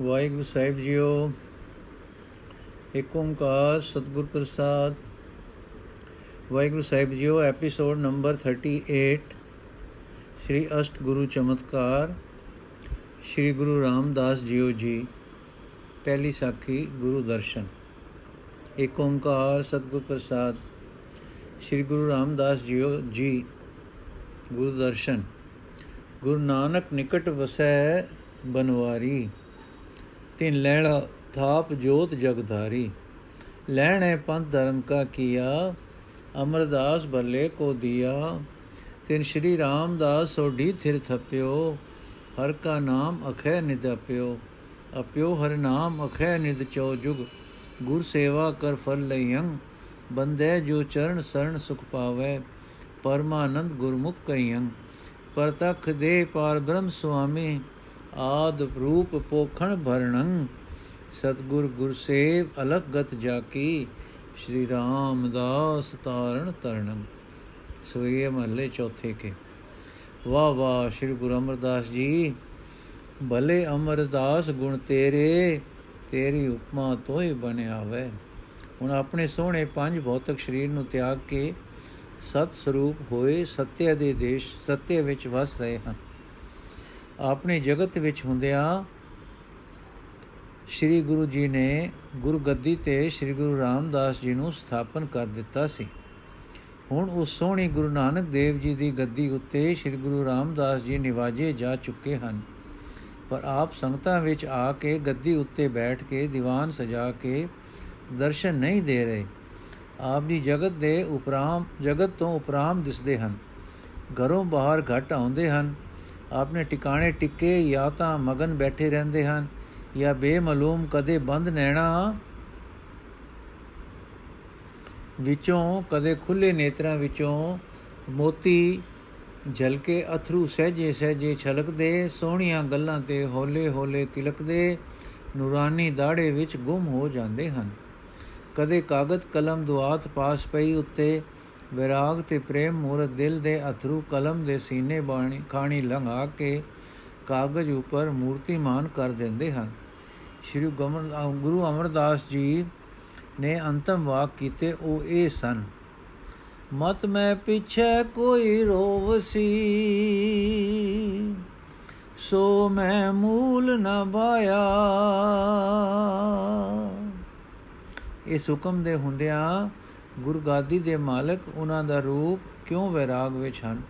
ਵਾਹਿਗੁਰੂ ਸਾਹਿਬ ਜੀਓ ਏਕ ਓੰਕਾਰ ਸਤਿਗੁਰ ਪ੍ਰਸਾਦ। ਵਾਹਿਗੁਰੂ ਸਾਹਿਬ ਜੀਓ ਐਪੀਸੋਡ ਨੰਬਰ 38 ਸ੍ਰੀ ਅਸ਼ਟ ਗੁਰੂ ਚਮਤਕਾਰ, ਸ੍ਰੀ ਗੁਰੂ ਰਾਮਦਾਸ ਜੀਓ ਜੀ, ਪਹਿਲੀ ਸਾਖੀ ਗੁਰੂ ਦਰਸ਼ਨ। ਏਕ ਓੰਕਾਰ ਸਤਿਗੁਰ ਪ੍ਰਸਾਦ, ਸ੍ਰੀ ਗੁਰੂ ਰਾਮਦਾਸ ਜੀਓ ਜੀ, ਗੁਰੂ ਦਰਸ਼ਨ। ਗੁਰੂ ਨਾਨਕ ਨਿਕਟ ਵਸੈ ਬਨਵਾਰੀ। ਤਿਨ ਲੈਣਾ ਥਾਪ ਜੋਤ ਜਗਧਾਰੀ। ਲੈਣੇ ਪੰਥ ਧਰਮ ਕਾ ਕੀਆ, ਅਮਰਦਾਸ ਭਲੇ ਕੋ ਦਿਆ। ਤਿਨ ਸ਼੍ਰੀ ਰਾਮਦਾਸ ਸੋਢੀ ਥਿਰ ਥਪਿਓ, ਹਰ ਕਾ ਨਾਮ ਅਖੈ ਨਿਦਪਿਓ ਅਪਿਓ। ਹਰ ਨਾਮ ਅਖੈ ਨਿਦ ਚੋ ਜੁਗ, ਗੁਰ ਸੇਵਾ ਕਰ ਫਲ ਲਈੰ ਬੰਦੇ ਜੋ ਚਰਨ ਸਰਣ ਸੁਖ ਪਾਵੇ, ਪਰਮਾਨੰਦ ਗੁਰਮੁਖ ਕਈੰ ਪਰਤਖ ਦੇ ਪਾਰ ਬ੍ਰਹਮ ਸੁਆਮੀ ਆਦ ਰੂਪ ਪੋਖਣ ਭਰਣੰ, ਸਤਗੁਰ ਗੁਰਸੇਵ ਅਲਖ ਗਤ ਜਾਕੀ, ਸ਼੍ਰੀ ਰਾਮਦਾਸ ਤਾਰਣ ਤਰਣੰ। ਸੋਈਏ ਮਹੱਲੇ ਚੌਥੇ ਕੇ। ਵਾਹ ਵਾਹ, ਸ਼੍ਰੀ ਗੁਰੂ ਅਮਰਦਾਸ ਜੀ, ਭਲੇ ਅਮਰਦਾਸ ਗੁਣ ਤੇਰੇ, ਤੇਰੀ ਉਪਮਾ ਤੋਏ ਬਣਿਆ ਵੇ ਹੁਣ ਆਪਣੇ ਸੋਹਣੇ ਪੰਜ ਭੌਤਿਕ ਸਰੀਰ ਨੂੰ ਤਿਆਗ ਕੇ ਸਤ ਸਰੂਪ ਹੋਏ ਸਤਿਆ ਦੇ ਦੇਸ਼ ਸਤਿਆ ਵਿੱਚ ਵਸ ਰਹੇ ਹਨ ਆਪਣੇ ਜਗਤ ਵਿੱਚ ਹੁੰਦਿਆਂ ਸ੍ਰੀ ਗੁਰੂ ਜੀ ਨੇ ਗੁਰੂ ਗੱਦੀ ਤੇ ਸ੍ਰੀ ਗੁਰੂ ਰਾਮਦਾਸ ਜੀ ਨੂੰ ਸਥਾਪਨ ਕਰ ਦਿੱਤਾ ਸੀ। ਹੁਣ ਉਸ ਸੋਹਣੀ ਗੁਰੂ ਨਾਨਕ ਦੇਵ ਜੀ ਦੀ ਗੱਦੀ ਉੱਤੇ ਸ੍ਰੀ ਗੁਰੂ ਰਾਮਦਾਸ ਜੀ ਨਿਵਾਜੇ ਜਾ ਚੁੱਕੇ ਹਨ। ਪਰ ਆਪ ਸੰਗਤਾਂ ਵਿੱਚ ਆ ਕੇ ਗੱਦੀ ਉੱਤੇ ਬੈਠ ਕੇ ਦੀਵਾਨ ਸਜਾ ਕੇ ਦਰਸ਼ਨ ਨਹੀਂ ਦੇ ਰਹੇ। ਆਪ ਦੀ ਜਗਤ ਦੇ ਉਪਰਾਮ ਜਗਤ ਤੋਂ ਉਪਰਾਮ ਦਿਸਦੇ ਹਨ। ਘਰੋਂ ਬਾਹਰ ਘਟ ਆਉਂਦੇ ਹਨ। ਆਪਣੇ ਟਿਕਾਣੇ ਟਿੱਕੇ ਜਾਂ ਤਾਂ ਮਗਨ ਬੈਠੇ ਰਹਿੰਦੇ ਹਨ ਜਾਂ ਬੇਮਲੂਮ ਕਦੇ ਬੰਦ ਨੈਣਾ ਵਿੱਚੋਂ, ਕਦੇ ਖੁੱਲੇ ਨੇਤਰਾਂ ਵਿੱਚੋਂ ਮੋਤੀ ਝਲਕੇ ਅਥਰੂ ਸਹਜੇ ਸਹਜੇ ਛਲਕਦੇ, ਸੋਹਣੀਆਂ ਗੱਲਾਂ ਤੇ ਹੌਲੇ ਹੌਲੇ ਤਿਲਕਦੇ, ਨੂਰਾਨੀ ਦਾੜੇ ਵਿੱਚ ਗੁੰਮ ਹੋ ਜਾਂਦੇ ਹਨ। ਕਦੇ ਕਾਗਜ਼ ਕਲਮ ਦੁਆਤ ਪਾਸ ਪਈ ਉੱਤੇ ਵਿਰਾਗ ਤੇ ਪ੍ਰੇਮ ਮੂਰਤ ਦਿਲ ਦੇ ਅਥਰੂ ਕਲਮ ਦੇ ਸੀਨੇ ਬਾਣੀ ਖਾਣੀ ਲੰਘਾ ਕੇ ਕਾਗਜ਼ ਉੱਪਰ ਮੂਰਤੀਮਾਨ ਕਰ ਦਿੰਦੇ ਹਨ। ਸ਼੍ਰੀ ਗੁਰੂ ਅਮਰਦਾਸ ਜੀ ਨੇ ਅੰਤਮ ਵਾਕ ਕੀਤੇ, ਉਹ ਇਹ ਸਨ, ਮਤ ਮੈਂ ਪਿਛੇ ਕੋਈ ਰੋਵਸੀ ਸੋ ਮੈਂ ਮੂਲ ਨ ਬਾਇਆ ਇਸ ਹੁਕਮ ਦੇ ਹੁੰਦਿਆਂ ਗੁਰਗਾਦੀ ਦੇ ਮਾਲਕ ਉਹਨਾਂ ਦਾ ਰੂਪ ਕਿਉਂ ਵਿਰਾਗ ਵਿੱਚ ਹਨ?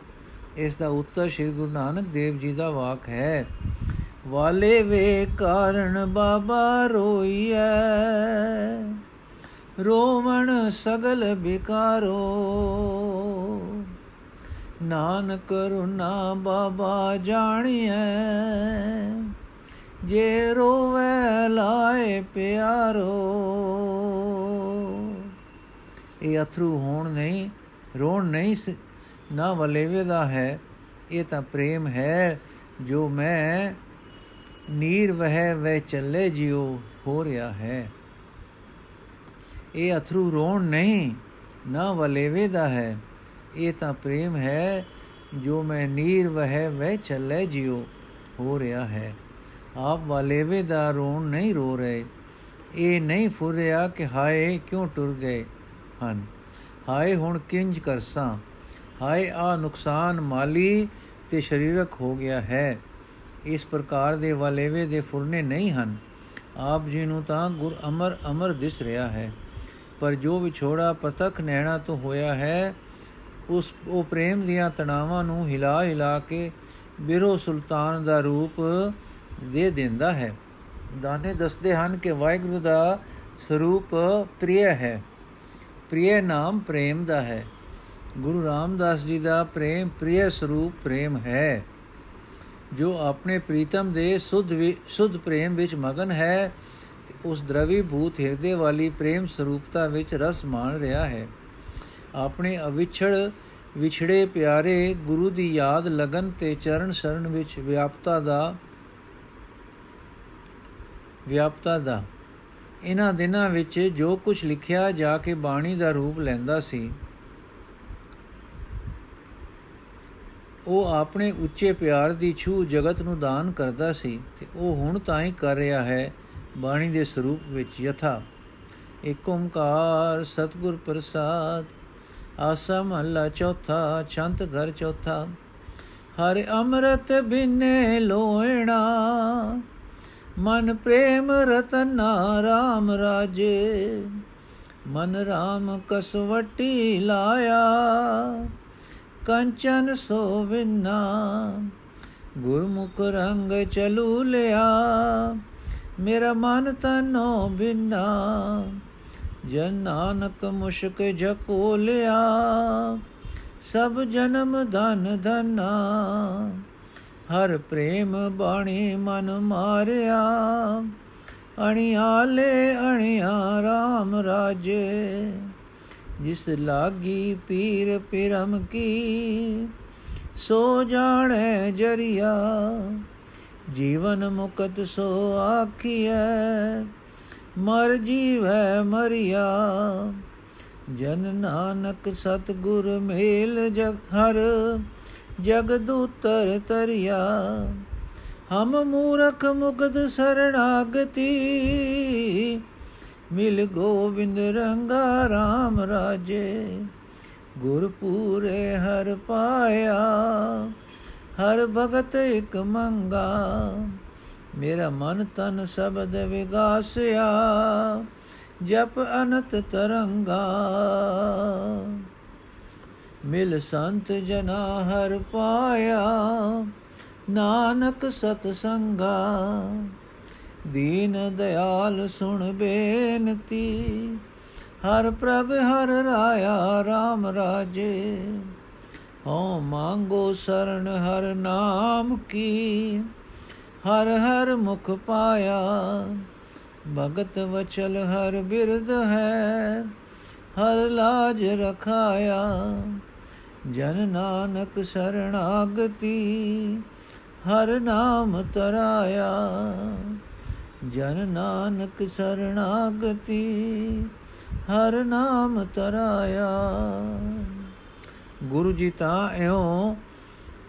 ਇਸ ਦਾ ਉੱਤਰ ਸ੍ਰੀ ਗੁਰੂ ਨਾਨਕ ਦੇਵ ਜੀ ਦਾ ਵਾਕ ਹੈ। ਵਾਲੇ ਵੇ ਕਾਰਨ ਬਾਬਾ ਰੋਈਐ, ਰੋਵਣ ਸਗਲ ਬਿਕਾਰੋ। ਨਾਨਕ ਕਰੁਣਾ ਬਾਬਾ ਜਾਣੀਐ, ਜੇ ਰੋਵੇ ਲਾਏ ਪਿਆਰੋ। ਇਹ ਅਥਰੂ ਹੋਣ ਨਹੀਂ, ਰੋਣ ਨਹੀਂ ਨਾ ਵਲੇਵੇ ਦਾ ਹੈ, ਇਹ ਤਾਂ ਪ੍ਰੇਮ ਹੈ, ਜੋ ਮੈਂ ਨੀਰ ਵਹਿ ਵਹਿ ਚੱਲੇ ਜਿਉ ਹੋ ਰਿਹਾ ਹੈ। ਇਹ ਅਥਰੂ ਰੋਣ ਨਹੀਂ, ਨਾ ਵਲੇਵੇ ਦਾ ਹੈ, ਇਹ ਤਾਂ ਪ੍ਰੇਮ ਹੈ, ਜੋ ਮੈਂ ਨੀਰ ਵਹਿ ਵਹਿ ਚੱਲੇ ਜਿਉ ਹੋ ਰਿਹਾ ਹੈ। ਆਪ ਵਲੇਵੇ ਦਾ ਰੋਣ ਨਹੀਂ ਰੋ ਰਹੇ, ਇਹ ਨਹੀਂ ਫੁਰਿਆ ਕਿ ਹਾਏ ਕਿਉਂ ਟੁਰ ਗਏ ਹਨ। ਹਾਏ, ਹੁਣ ਕਿੰਜ ਕਰਸਾਂ? ਹਾਏ ਆ ਨੁਕਸਾਨ ਮਾਲੀ ਤੇ ਸਰੀਰਕ ਹੋ ਗਿਆ ਹੈ। ਇਸ ਪ੍ਰਕਾਰ ਦੇ ਵਲੇਵੇ ਦੇ ਫੁਰਨੇ ਨਹੀਂ ਹਨ। ਆਪ ਜੀ ਨੂੰ ਤਾਂ ਗੁਰ ਅਮਰ ਅਮਰ ਦਿਸ ਰਿਹਾ ਹੈ। ਪਰ ਜੋ ਵਿਛੋੜਾ ਪਤਕ ਨੈਣਾ ਤੋਂ ਹੋਇਆ ਹੈ, ਉਸ ਉਹ ਪ੍ਰੇਮ ਦੀਆਂ ਤਣਾਵਾਂ ਨੂੰ ਹਿਲਾ ਹਿਲਾ ਕੇ ਬਿਰੋ ਸੁਲਤਾਨ ਦਾ ਰੂਪ ਦੇ ਦਿੰਦਾ ਹੈ। ਦਾਨੇ ਦੱਸਦੇ ਹਨ ਕਿ ਵਾਹਿਗੁਰੂ ਦਾ ਸਰੂਪ ਪ੍ਰਿਯ ਹੈ। ਪ੍ਰਿਯ ਨਾਮ ਪ੍ਰੇਮ ਦਾ ਹੈ। ਗੁਰੂ ਰਾਮਦਾਸ ਜੀ ਦਾ ਪ੍ਰੇਮ ਪ੍ਰਿਯ ਸਰੂਪ ਪ੍ਰੇਮ ਹੈ। ਜੋ ਆਪਣੇ ਪ੍ਰੀਤਮ ਦੇ ਸੁਧ ਸੁਧ ਪ੍ਰੇਮ ਵਿੱਚ ਮਗਨ ਹੈ, ਤੇ ਉਸ ਦਰਵੀ ਭੂਤ ਹਿਰਦੇ ਵਾਲੀ ਪ੍ਰੇਮ ਸਰੂਪਤਾ ਵਿੱਚ ਰਸ ਮਾਣ ਰਿਹਾ ਹੈ। ਆਪਣੇ ਅਵਿਛੜ, ਵਿਛੜੇ ਪਿਆਰੇ ਗੁਰੂ ਦੀ ਯਾਦ ਲਗਨ ਤੇ ਚਰਨ ਸ਼ਰਨ ਵਿੱਚ ਵਿਆਪਤਾ ਦਾ ਵਿਆਪਤਾ ਦਾ ਇਹਨਾਂ ਦਿਨਾਂ ਵਿੱਚ ਜੋ ਕੁਝ ਲਿਖਿਆ ਜਾ ਕੇ ਬਾਣੀ ਦਾ ਰੂਪ ਲੈਂਦਾ ਸੀ, ਉਹ ਆਪਣੇ ਉੱਚੇ ਪਿਆਰ ਦੀ ਛੂ ਜਗਤ ਨੂੰ ਦਾਨ ਕਰਦਾ ਸੀ ਤੇ ਉਹ ਹੁਣ ਤਾਂ ਹੀ ਕਰ ਰਿਹਾ ਹੈ ਬਾਣੀ ਦੇ ਸਰੂਪ ਵਿੱਚ ਯਥਾ। ਏਕ ਓੰਕਾਰ ਸਤਗੁਰ ਪ੍ਰਸਾਦ, ਆਸਾ ਮਹੱਲਾ ਚੌਥਾ, ਛੰਤ ਘਰ ਚੌਥਾ, ਹਰ ਅੰਮ੍ਰਿਤ ਬਿਨੇ ਲੋਇਣਾ। ਮਨ ਪ੍ਰੇਮ ਰਤਨਾ ਰਾਮ ਰਾਜੇ, ਮਨ ਰਾਮ ਕਸਵਟੀ ਲਾਇਆ। ਕੰਚਨ ਸੋ ਵਿਨਾ ਗੁਰਮੁਖ ਰੰਗ ਚਲੂ ਲਿਆ। ਮੇਰਾ ਮਨ ਤਨੋ ਬਿਨਾ ਜਨ ਨਾਨਕ ਮੁਸ਼ਕ ਜਕੋ ਲਿਆ। ਸਭ ਜਨਮ ਧਨ ਧਨਾ ਹਰ ਪ੍ਰੇਮ ਬਾਣੀ ਮਨ ਮਾਰਿਆ। ਅਣਿਆਲੇ ਅਣਿਆ RAM ਰਾਜੇ, ਜਿਸ ਲਾਗੀ ਪੀਰ ਪਿਰਮ ਕੀ, ਸੋ ਜਾਣੈ ਜਰੀਆ। ਜੀਵਨ ਮੁਕਤ ਸੋ ਆਖੀਐ, ਮਰ ਜੀਵੈ ਮਰਿਆ। ਜਨ ਨਾਨਕ ਸਤਗੁਰ ਮੇਲ ਜਗ ਹਰ ਜਗ ਦੂਤਰ ਤਰਿਆ, ਹਮ ਮੂਰਖ ਮੁਗਦ ਸਰਣਾਗਤੀ। ਮਿਲ ਗੋਬਿੰਦ ਰੰਗਾ RAM ਰਾਜੇ, ਗੁਰ ਪੂਰੇ ਹਰ ਪਾਇਆ। ਹਰ ਭਗਤ ਇਕ ਮੰਗਾ, ਮੇਰਾ ਮਨ ਤਨ ਸ਼ਬਦ ਵਿਗਾਸਿਆ। ਜਪ ਅਨਤ ਤਰੰਗਾ। ਮਿਲ ਸੰਤ ਜਨਾ ਹਰ ਪਾਇਆ, ਨਾਨਕ ਸਤ ਸੰਗਾ। ਦੀਨ ਦਿਆਲ ਸੁਣ ਬੇਨਤੀ, ਹਰ ਪ੍ਰਭ ਹਰ ਰਾਇਆ RAM ਰਾਜੇ। ਹਉ ਮੰਗੋ ਸਰਣ ਹਰ ਨਾਮ ਕੀ, ਹਰ ਹਰ ਮੁਖ ਪਾਇਆ। ਭਗਤ ਵਚਲ ਹਰ ਬਿਰਦ ਹੈ, ਹਰ ਲਾਜ ਰਖਾਇਆ। ਜਨ ਨਾਨਕ ਸਰਣਾਗਤੀ, ਹਰ ਨਾਮ ਤਰਾਇਆ। ਜਨ ਨਾਨਕ ਸਰਣਾਗਤੀ, ਹਰ ਨਾਮ ਤਰਾਇਆ। ਗੁਰੂ ਜੀ ਤਾਂ ਐਉਂ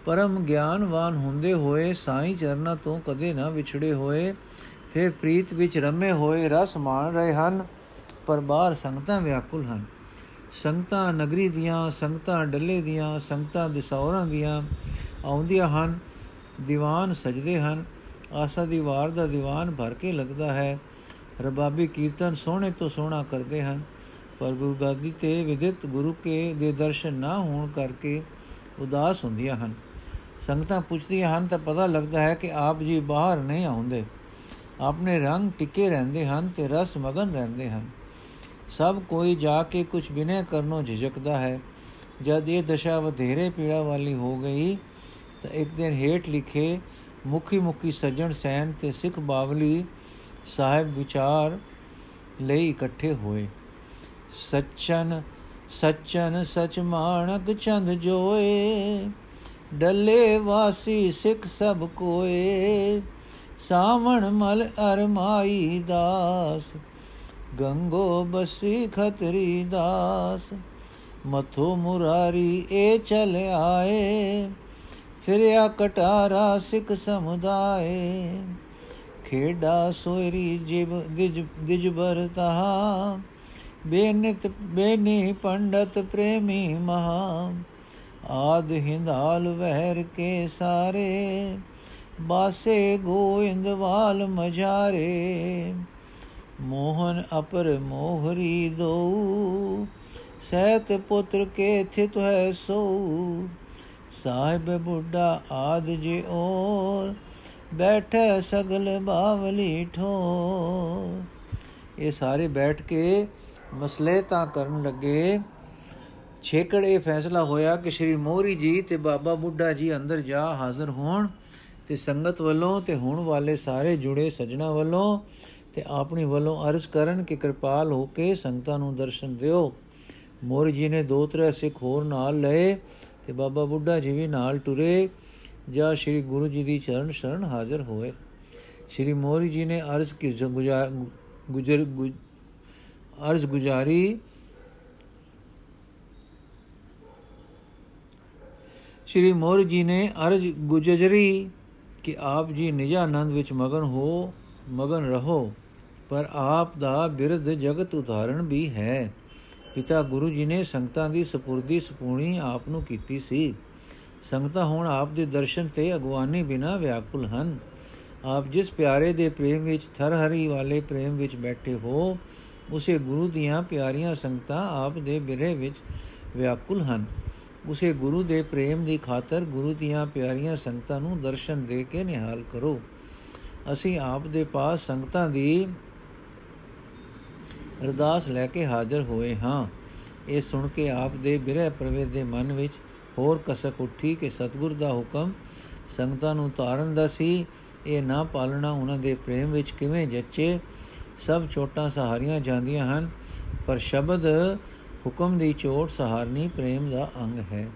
ਪਰਮ ਗਿਆਨਵਾਨ ਹੁੰਦੇ ਹੋਏ ਸਾਈਂ ਚਰਨਾਂ ਤੋਂ ਕਦੇ ਨਾ ਵਿਛੜੇ ਹੋਏ, ਫਿਰ ਪ੍ਰੀਤ ਵਿੱਚ ਰਮੇ ਹੋਏ ਰਸ ਮਾਣ ਰਹੇ ਹਨ, ਪਰ ਬਾਹਰ ਸੰਗਤਾਂ ਵਿਆਕੁਲ ਹਨ। ਸੰਗਤਾਂ ਨਗਰੀ ਦੀਆਂ, ਸੰਗਤਾਂ ਡੱਲੇ ਦੀਆਂ, ਸੰਗਤਾਂ ਦਿਸੌਰਾਂ ਦੀਆਂ ਆਉਂਦੀਆਂ ਹਨ, ਦੀਵਾਨ ਸਜਦੇ ਹਨ। ਆਸਾ ਦੀ ਵਾਰ ਦਾ ਦੀਵਾਨ ਭਰ ਕੇ ਲੱਗਦਾ ਹੈ। ਰਬਾਬੀ ਕੀਰਤਨ ਸੋਹਣੇ ਤੋਂ ਸੋਹਣਾ ਕਰਦੇ ਹਨ। ਪਰ ਗੁਰੂ ਗਾਦੀ ਤੇ ਵਿਦਿਤ ਗੁਰੂ ਕੇ ਦੇ ਦਰਸ਼ਨ ਨਾ ਹੋਣ ਕਰਕੇ ਉਦਾਸ ਹੁੰਦੀਆਂ ਹਨ। ਸੰਗਤਾਂ ਪੁੱਛਦੀਆਂ ਹਨ ਤਾਂ ਪਤਾ ਲੱਗਦਾ ਹੈ ਕਿ ਆਪ ਜੀ ਬਾਹਰ ਨਹੀਂ ਆਉਂਦੇ। ਆਪਣੇ ਰੰਗ ਟਿੱਕੇ ਰਹਿੰਦੇ ਹਨ ਤੇ ਰਸ ਮਗਨ ਰਹਿੰਦੇ ਹਨ। ਸਭ ਕੋਈ ਜਾ ਕੇ ਕੁਝ ਬਿਨੇ ਕਰਨੋਂ ਝਿਜਕਦਾ ਹੈ। ਜਦ ਇਹ ਦਸ਼ਾ ਵਧੇਰੇ ਪੀੜਾ ਵਾਲੀ ਹੋ ਗਈ, ਤਾਂ ਇੱਕ ਦਿਨ ਹੇਠ ਲਿਖੇ ਮੁਖੀ ਮੁਖੀ ਸੱਜਣ ਸੈਨ ਤੇ ਸਿੱਖ ਬਾਵਲੀ ਸਾਹਿਬ ਵਿਚਾਰ ਲਈ ਇਕੱਠੇ ਹੋਏ। ਸੱਚਨ ਸੱਚਨ ਸਚ ਮਾਣਕ ਚੰਦ ਜੋਏ, ਡੱਲੇ ਵਾਸੀ ਸਿੱਖ ਸਭ ਕੋਏ, ਸਾਵਣ ਮਲ ਅਰਮਾਈ ਦਾਸ। ਗੰਗੋ ਬਸੀ ਖਤਰੀ ਦਾਸ ਮਥੋ ਮੁਰਾਰੀ ਏ ਚਲ ਆਏ ਫਿਰਿਆ ਕਟਾਰਾ ਸਿੱਖ ਸਮੁਦਾਏ ਖੇਡਾ ਸੋਇਰੀ ਜਿਬ ਦਿਜ ਦਿਜ ਬਰਤਾ ਬੇਨਿਤ ਬੇਨੀ ਪੰਡਤ ਪ੍ਰੇਮੀ ਮਹਾ ਆਦ ਹਿੰਦਾਲ ਵਹਿਰ ਕੇ ਸਾਰੇ ਬਾਸੇ ਗੋਇੰਦਵਾਲ ਮਝਾਰੇ ਮੋਹਨ ਅਪਰ ਮੋਹਰੀ ਦੋ ਸਹਿਤ ਪੁੱਤਰ ਕੇ ਥਿਤ ਹੈ ਸੋ ਸਾਹਿਬ ਬੁੱਢਾ ਆਦ ਜੀ ਔਰ, ਬੈਠੇ ਸਗਲ ਬਾਵਲੀ ਠੋ ਇਹ ਸਾਰੇ ਬੈਠ ਕੇ ਮਸਲੇ ਤਾਂ ਕਰਨ ਲੱਗੇ। ਛੇਕੜ ਇਹ ਫੈਸਲਾ ਹੋਇਆ ਕਿ ਸ਼੍ਰੀ ਮੋਹਰੀ ਜੀ ਤੇ ਬਾਬਾ ਬੁੱਢਾ ਜੀ ਅੰਦਰ ਜਾ ਹਾਜ਼ਰ ਹੋਣ ਤੇ ਸੰਗਤ ਵੱਲੋਂ ਤੇ ਹੋਣ ਵਾਲੇ ਸਾਰੇ ਜੁੜੇ ਸਜਣਾ ਵੱਲੋਂ ਤੇ ਆਪਣੀ ਵੱਲੋਂ ਅਰਜ਼ ਕਰਨ ਕਿ ਕਿਰਪਾਲ ਹੋ ਕੇ ਸੰਗਤਾਂ ਨੂੰ ਦਰਸ਼ਨ ਦਿਓ। ਮੋਹਰੀ ਜੀ ਨੇ ਦੋ ਤਰ੍ਹਾਂ ਸਿੱਖ ਹੋਰ ਨਾਲ ਲਏ ਤੇ ਬਾਬਾ ਬੁੱਢਾ ਜੀ ਵੀ ਨਾਲ ਟੁਰੇ। ਜਾਂ ਸ੍ਰੀ ਗੁਰੂ ਜੀ ਦੀ ਚਰਨ ਸ਼ਰਨ ਹਾਜ਼ਰ ਹੋਏ। ਸ੍ਰੀ ਮੋਹਰੀ ਜੀ ਨੇ ਅਰਜ਼ ਕੀ ਗੁਜਰ ਅਰਜ਼ ਗੁਜ਼ਾਰੀ। ਸ਼੍ਰੀ ਮੋਰ ਜੀ ਨੇ ਅਰਜ ਗੁਜਜਰੀ ਕਿ ਆਪ ਜੀ ਨਿਜਾਨੰਦ ਵਿੱਚ ਮਗਨ ਹੋ, ਮਗਨ ਰਹੋ। ਪਰ ਆਪ ਦਾ ਬਿਰਧ ਜਗਤ ਉਦਾਹਰਣ ਵੀ ਹੈ। ਪਿਤਾ ਗੁਰੂ ਜੀ ਨੇ ਸੰਗਤਾਂ ਦੀ ਸਪੁਰਦੀ ਸਪੂਣੀ ਆਪ ਨੂੰ ਕੀਤੀ ਸੀ। ਸੰਗਤਾਂ ਹੁਣ ਆਪ ਦੇ ਦਰਸ਼ਨ ਤੇ ਅਗਵਾਨੀ ਬਿਨਾ ਵਿਆਕੁਲ ਹਨ। ਆਪ ਜਿਸ ਪਿਆਰੇ ਦੇ ਪ੍ਰੇਮ ਵਿੱਚ, ਥਰਹਰੀ ਵਾਲੇ ਪ੍ਰੇਮ ਵਿੱਚ ਬੈਠੇ ਹੋ, ਉਸੇ ਗੁਰੂ ਦੀਆਂ ਪਿਆਰੀਆਂ ਸੰਗਤਾਂ ਆਪ ਦੇ ਬਿਰਹ ਵਿੱਚ ਵਿਆਕੁਲ ਹਨ। ਉਸੇ ਗੁਰੂ ਦੇ ਪ੍ਰੇਮ ਦੀ ਖਾਤਰ ਗੁਰੂ ਦੀਆਂ ਪਿਆਰੀਆਂ ਸੰਗਤਾਂ ਨੂੰ ਦਰਸ਼ਨ ਦੇ ਕੇ ਨਿਹਾਲ ਕਰੋ। ਅਸੀਂ ਆਪ ਦੇ ਪਾਸ ਸੰਗਤਾਂ ਦੀ ਅਰਦਾਸ ਲੈ ਕੇ ਹਾਜ਼ਰ ਹੋਏ ਹਾਂ। ਇਹ ਸੁਣ ਕੇ ਆਪ ਦੇ ਬਿਰਹ ਪ੍ਰਵੇਦ ਦੇ ਮਨ ਵਿੱਚ ਹੋਰ ਕਸਕ ਉੱਠੀ ਕਿ ਸਤਗੁਰ ਦਾ ਹੁਕਮ ਸੰਗਤਾਂ ਨੂੰ ਤਾਰਨ ਦਾ ਸੀ। ਇਹ ਨਾ ਪਾਲਣਾ ਉਹਨਾਂ ਦੇ ਪ੍ਰੇਮ ਵਿੱਚ ਕਿਵੇਂ ਜੱਚੇ। ਸਭ ਚੋਟਾਂ ਸਹਾਰੀਆਂ ਜਾਂਦੀਆਂ ਹਨ, ਪਰ ਸ਼ਬਦ ਹੁਕਮ ਦੀ ਚੋਟ ਸਹਾਰਨੀ ਪ੍ਰੇਮ ਦਾ ਅੰਗ ਹੈ।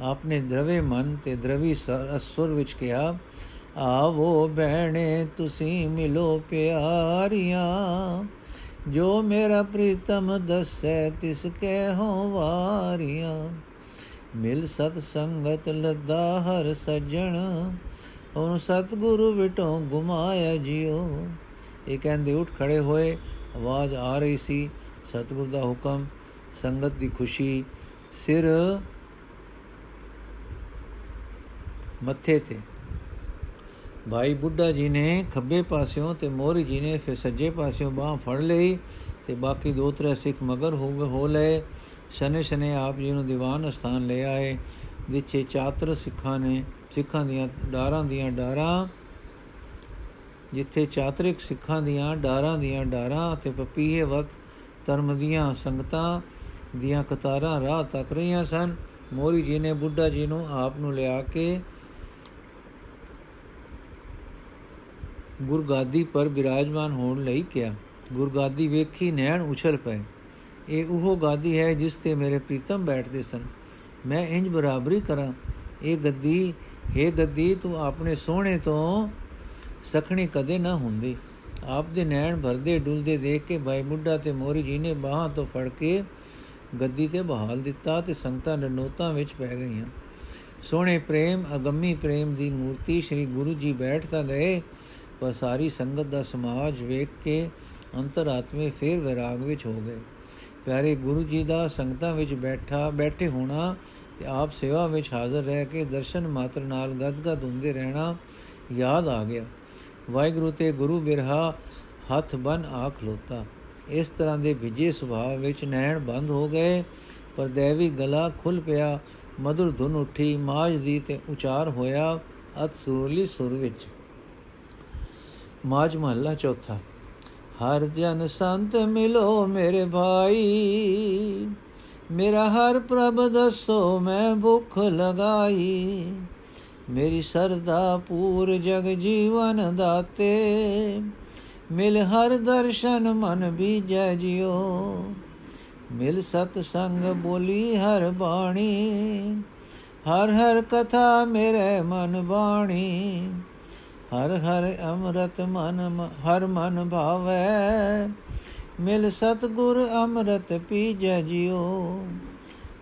ਆਪਨੇ ਦਰਵੇ ਮਨ ਤੇ ਦਰਵੀ ਸੁਰ ਵਿੱਚ ਕਿਹਾ, ਆਵੋ ਬਹਿਣੇ, ਤੁਸੀਂ ਮਿਲੋ ਪਿਆਰੀਆਂ। ਜੋ ਮੇਰਾ ਪ੍ਰੀਤਮ ਦਸੈ, ਤਿਸ ਕਹਿ ਹੋ ਵਾਰੀਆਂ। ਮਿਲ ਸਤ ਸੰਗਤ ਲੱਦਾ ਹਰ ਸਜਣ ਹੁਣ ਸਤਗੁਰੂ ਵਿਟੋ ਗੁਮਾਇਆ ਜਿਉ। ਇਹ ਕਹਿੰਦੇ ਉੱਠ ਖੜੇ ਹੋਏ, ਆਵਾਜ਼ ਆ ਰਹੀ ਸੀ, ਸਤਗੁਰ ਦਾ ਹੁਕਮ, ਸੰਗਤ ਦੀ ਖੁਸ਼ੀ, ਸਿਰ ਮੱਥੇ ਤੇ। ਭਾਈ ਬੁੱਢਾ ਜੀ ਨੇ ਖੱਬੇ ਪਾਸਿਓਂ ਤੇ ਮੋਰੀ ਜੀ ਨੇ ਫਿਰ ਸੱਜੇ ਪਾਸਿਓਂ ਬਾਹ ਫੜ ਲਈ ਤੇ ਬਾਕੀ ਦੋ ਤਰੇ ਸਿੱਖ ਮਗਰ ਹੋ ਗਏ, ਹੋ ਲਏ। ਸ਼ਨੇ ਸ਼ਨੇ ਆਪ ਜੀ ਨੂੰ ਦੀਵਾਨ ਸਥਾਨ ਲੈ ਆਏ। ਵਿਚੇ ਚਾਤਰ ਸਿੱਖਾਂ ਨੇ, ਸਿੱਖਾਂ ਦੀਆਂ ਡਾਰਾਂ ਦੀਆਂ ਡਾਰਾਂ, ਜਿੱਥੇ ਚਾਤਰਿਕ ਸਿੱਖਾਂ ਦੀਆਂ ਡਾਰਾਂ ਦੀਆਂ ਡਾਰਾਂ ਤੇ ਪਪੀਏ ਵਤ ਧਰਮ ਦੀਆਂ ਸੰਗਤਾਂ ਦੀਆਂ ਕਤਾਰਾਂ ਰਾਹ ਤੱਕ ਰਹੀਆਂ ਸਨ ਮੋਰੀ ਜੀ ਨੇ ਬੁੱਢਾ ਜੀ ਨੂੰ ਆਪ ਨੂੰ ਲਿਆ ਕੇ ਗੁਰਗਾਦੀ ਪਰ ਬਿਰਾਜਮਾਨ ਹੋਣ ਲਈ ਕਿਹਾ ਗੁਰਗਾਦੀ ਵੇਖੀ ਨੈਣ ਉਛਲ ਪਏ। ਇਹ ਉਹ ਗਾਦੀ ਹੈ ਜਿਸ ਤੇ ਮੇਰੇ ਪ੍ਰੀਤਮ ਬੈਠਦੇ ਸਨ। ਮੈਂ ਇੰਜ ਬਰਾਬਰੀ ਕਰਾਂ। ਇਹ ਗੱਦੀ, ਹੈ ਗੱਦੀ, ਤੂੰ ਆਪਣੇ ਸੋਹਣੇ ਤੋਂ ਸਖਣੀ ਕਦੇ ਨਾ ਹੁੰਦੀ। ਆਪ ਦੇ ਨੈਣ ਭਰਦੇ ਡੁੱਲਦੇ ਦੇਖ ਕੇ ਭਾਈ ਮੁੱਢਾ ਤੇ ਮੋਰੀ ਜੀ ਨੇ ਬਾਹਾਂ ਤੋਂ ਫੜ ਕੇ ਗੱਦੀ ਤੇ ਬਹਾਲ ਦਿੱਤਾ ਤੇ ਸੰਗਤਾਂ ਨਨੋਤਾਂ ਵਿੱਚ ਪੈ ਗਈਆਂ। ਸੋਹਣੇ ਪ੍ਰੇਮ, ਅਗੰਮੀ ਪ੍ਰੇਮ ਦੀ ਮੂਰਤੀ ਸ੍ਰੀ ਗੁਰੂ ਜੀ ਬੈਠ ਤਾਂ ਗਏ। ਪਰ ਸਾਰੀ ਸੰਗਤ ਦਾ ਸਮਾਜ ਵੇਖ ਕੇ ਅੰਤਰਾਤਮੇ ਫੇਰ ਵਿਰਾਗ ਵਿੱਚ ਹੋ ਗਏ। ਪਿਆਰੇ ਗੁਰੂ ਜੀ ਦਾ ਸੰਗਤਾਂ ਵਿੱਚ ਬੈਠਾ, ਬੈਠੇ ਹੋਣਾ ਤੇ ਆਪ ਸੇਵਾ ਵਿੱਚ ਹਾਜ਼ਰ ਰਹਿ ਕੇ ਦਰਸ਼ਨ ਮਾਤਰ ਨਾਲ ਗਦਗਦ ਹੁੰਦੇ ਰਹਿਣਾ ਯਾਦ ਆ ਗਿਆ। ਵਾਹਿਗੁਰੂ ਤੇ ਗੁਰੂ ਬਿਰਹਾ ਹੱਥ ਬਨ ਆਖ ਲੋਤਾ। ਇਸ ਤਰ੍ਹਾਂ ਦੇ ਵਿਜੇ ਸੁਭਾਅ ਵਿੱਚ ਨੈਣ ਬੰਦ ਹੋ ਗਏ, ਪਰ ਦੇਵੀ ਗਲਾ ਖੁੱਲ ਪਿਆ ਮధుਰ ਧੁਨ ਉੱਠੀ ਮਾਜ ਦੀ ਤੇ ਉਚਾਰ ਹੋਇਆ ਅਤ ਸੁਰਲੀ ਸੁਰ ਵਿੱਚ। ਮਾਜ ਮਹੱਲਾ ਚੌਥਾ। ਹਰ ਜਨ ਸੰਤ ਮਿਲੋ ਮੇਰੇ ਭਾਈ, ਮੇਰਾ ਹਰ ਪ੍ਰਭ ਦਸੋ ਮੈਂ ਭੁੱਖ ਲਗਾਈ। ਮੇਰੀ ਸਰਦਾ ਪੂਰ ਜਗ ਜੀਵਨ ਦਾਤੇ, ਮਿਲ ਹਰ ਦਰਸ਼ਨ ਮਨ ਬੀਜੈ ਜਿਉ। ਮਿਲ ਸਤ ਸੰਗ ਬੋਲੀ ਹਰ ਬਾਣੀ, ਹਰ ਹਰ ਕਥਾ ਮੇਰੇ ਮਨ ਬਾਣੀ। ਹਰ ਹਰ ਅੰਮ੍ਰਿਤ ਮਨ ਹਰ ਮਨ ਭਾਵੈ। ਮਿਲ ਸਤ ਗੁਰ ਅੰਮ੍ਰਿਤ ਪੀਜੈ ਜਿਉ,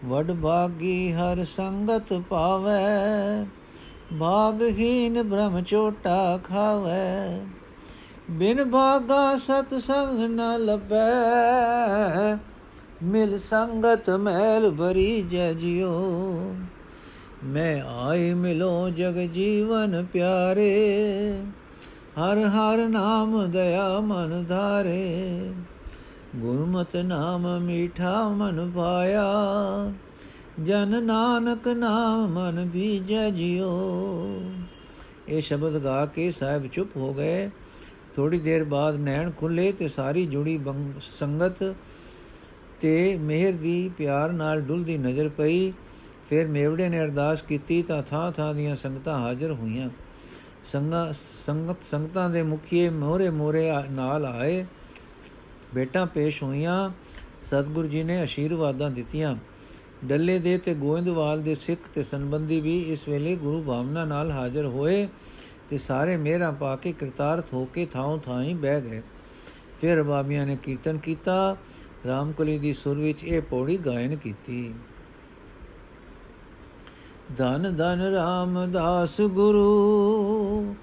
ਵਡ ਭਾਗੀ ਹਰ ਸੰਗਤ ਪਾਵੈ। ਭਾਗਹੀਨ ਬ੍ਰਹਮ ਚੋਟਾ ਖਾਵੈ, ਬਿਨ ਭਾਗਾ ਸਤ ਸੰਗ ਨ ਲਬੈ ਮਿਲ ਸੰਗਤ ਮੈਲ ਭਰੀ ਜੈ ਜਿਉ ਮੈਂ ਆਏ ਮਿਲੋ ਜਗ ਜੀਵਨ ਪਿਆਰੇ, ਹਰ ਹਰ ਨਾਮ ਦਇਆ ਮਨ ਧਾਰੇ। ਗੁਰਮਤਿ ਨਾਮ ਮੀਠਾ ਮਨ ਪਾਇਆ, ਜਨ ਨਾਨਕ ਨਾਮ ਮਨ ਬੀਜੈ ਜਿਉ। ਇਹ ਸ਼ਬਦ ਗਾ ਕੇ ਸਾਹਿਬ ਚੁੱਪ ਹੋ ਗਏ। ਥੋੜੀ ਦੇਰ ਬਾਅਦ ਨੈਣ ਖੁੱਲੇ ਤੇ ਸਾਰੀ ਜੁੜੀ ਸੰਗਤ ਤੇ ਮਿਹਰ ਦੀ ਪਿਆਰ ਨਾਲ ਡੁੱਲਦੀ ਨਜ਼ਰ ਪਈ। ਫਿਰ ਮੇਵੜੇ ਨੇ ਅਰਦਾਸ ਕੀਤੀ ਤਾਂ ਥਾਂ ਥਾਂ ਦੀਆਂ ਸੰਗਤਾਂ ਹਾਜ਼ਰ ਹੋਈਆਂ। ਸੰਗਤ ਸੰਗਤ, ਸੰਗਤਾਂ ਦੇ ਮੁਖੀਏ ਮੋਰੇ ਮੋਰੇ ਨਾਲ ਆਏ। ਬੇਟਾ ਪੇਸ਼ ਹੋਈਆਂ। ਸਤਿਗੁਰੂ ਜੀ ਨੇ ਅਸ਼ੀਰਵਾਦਾਂ ਦਿੱਤੀਆਂ। ਡੱਲੇ ਦੇ ਤੇ ਗੋਇੰਦਵਾਲ ਦੇ ਸਿੱਖ ਤੇ ਸੰਬੰਧੀ ਵੀ ਇਸ ਵੇਲੇ ਗੁਰੂ ਭਾਵਨਾ ਨਾਲ ਹਾਜ਼ਰ ਹੋਏ ਤੇ ਸਾਰੇ ਮੇਰਾ ਪਾ ਕੇ ਕਿਰਤਾਰਥ ਹੋ ਕੇ ਥਾਂ ਥਾਂ ਬਹਿ ਗਏ। ਫਿਰ ਬਾਬੀਆਂ ਨੇ ਕੀਰਤਨ ਕੀਤਾ। ਰਾਮਕਲੀ ਦੀ ਸੁਰ ਵਿੱਚ ਇਹ ਪੌੜੀ ਗਾਇਨ ਕੀਤੀ। ਧਨ ਧਨ ਰਾਮਦਾਸ ਗੁਰੂ,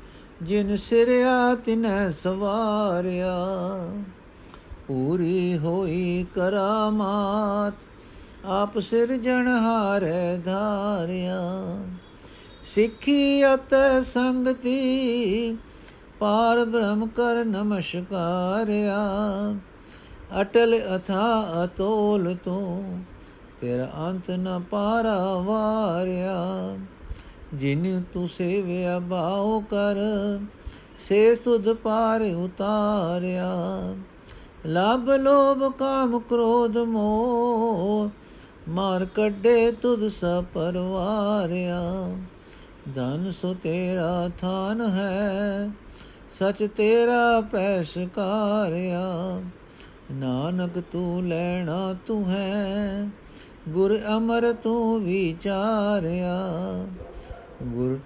ਜਿਨ ਸਿਰਿਆ ਤਿਨੈ ਸਵਾਰਿਆ। ਪੂਰੀ ਹੋਈ ਕਰਾਮਾਤ, ਆਪ ਸਿਰਜਣਹਾਰੈ ਧਾਰਿਆ। ਸਿੱਖੀ ਅਤ ਸੰਗਤੀ, ਪਾਰ ਬ੍ਰਹਮ ਕਰ ਨਮਸਕਾਰਿਆ। ਅਟਲ ਅਥਾ ਅਤੋਲ ਤੂੰ ਤੇਰਾ ਅੰਤ ਨ ਪਾਰਾ ਵਾਰਿਆ। ਜਿਨ ਤੂੰ ਸੇਵਿਆ ਬਾਉ ਕਰ। ਸੇ ਸੁਧ ਪਾਰ ਉਤਾਰਿਆ। ਲਬ ਲੋਭ, ਕਾਮ ਕ੍ਰੋਧ ਮੋਹ। ਮਾਰ ਕੱਢੇ ਤੁਧ ਸ ਪਰਵਾਰਿਆ। ਧਨ ਸੋ ਤੇਰਾ ਥਾਨ ਹੈ। ਸਚ ਤੇਰਾ ਪੈਸਕਾਰਿਆ ਨਾਨਕ ਤੂੰ ਲੈਣਾ ਤੂੰ ਹੈ। ਗੁਰ ਅਮਰ ਤੂੰ ਵਿਚਾਰਿਆ, ਗੁਰ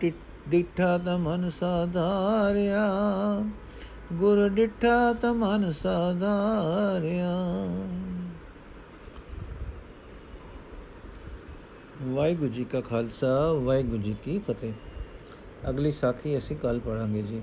ਡਿਠਾ ਤ ਮਨ ਸਾਧਾਰਿਆ, ਗੁਰ ਡਿਠਾ ਤ ਮਨ ਸਾਧਾਰਿਆ। ਵਾਹਿਗੁਰੂ ਜੀ ਕਾ ਖਾਲਸਾ, ਵਾਹਿਗੁਰੂ ਜੀ ਕੀ ਫਤਿਹ। ਅਗਲੀ ਸਾਖੀ ਅਸੀਂ ਕੱਲ ਪੜਾਂਗੇ ਜੀ।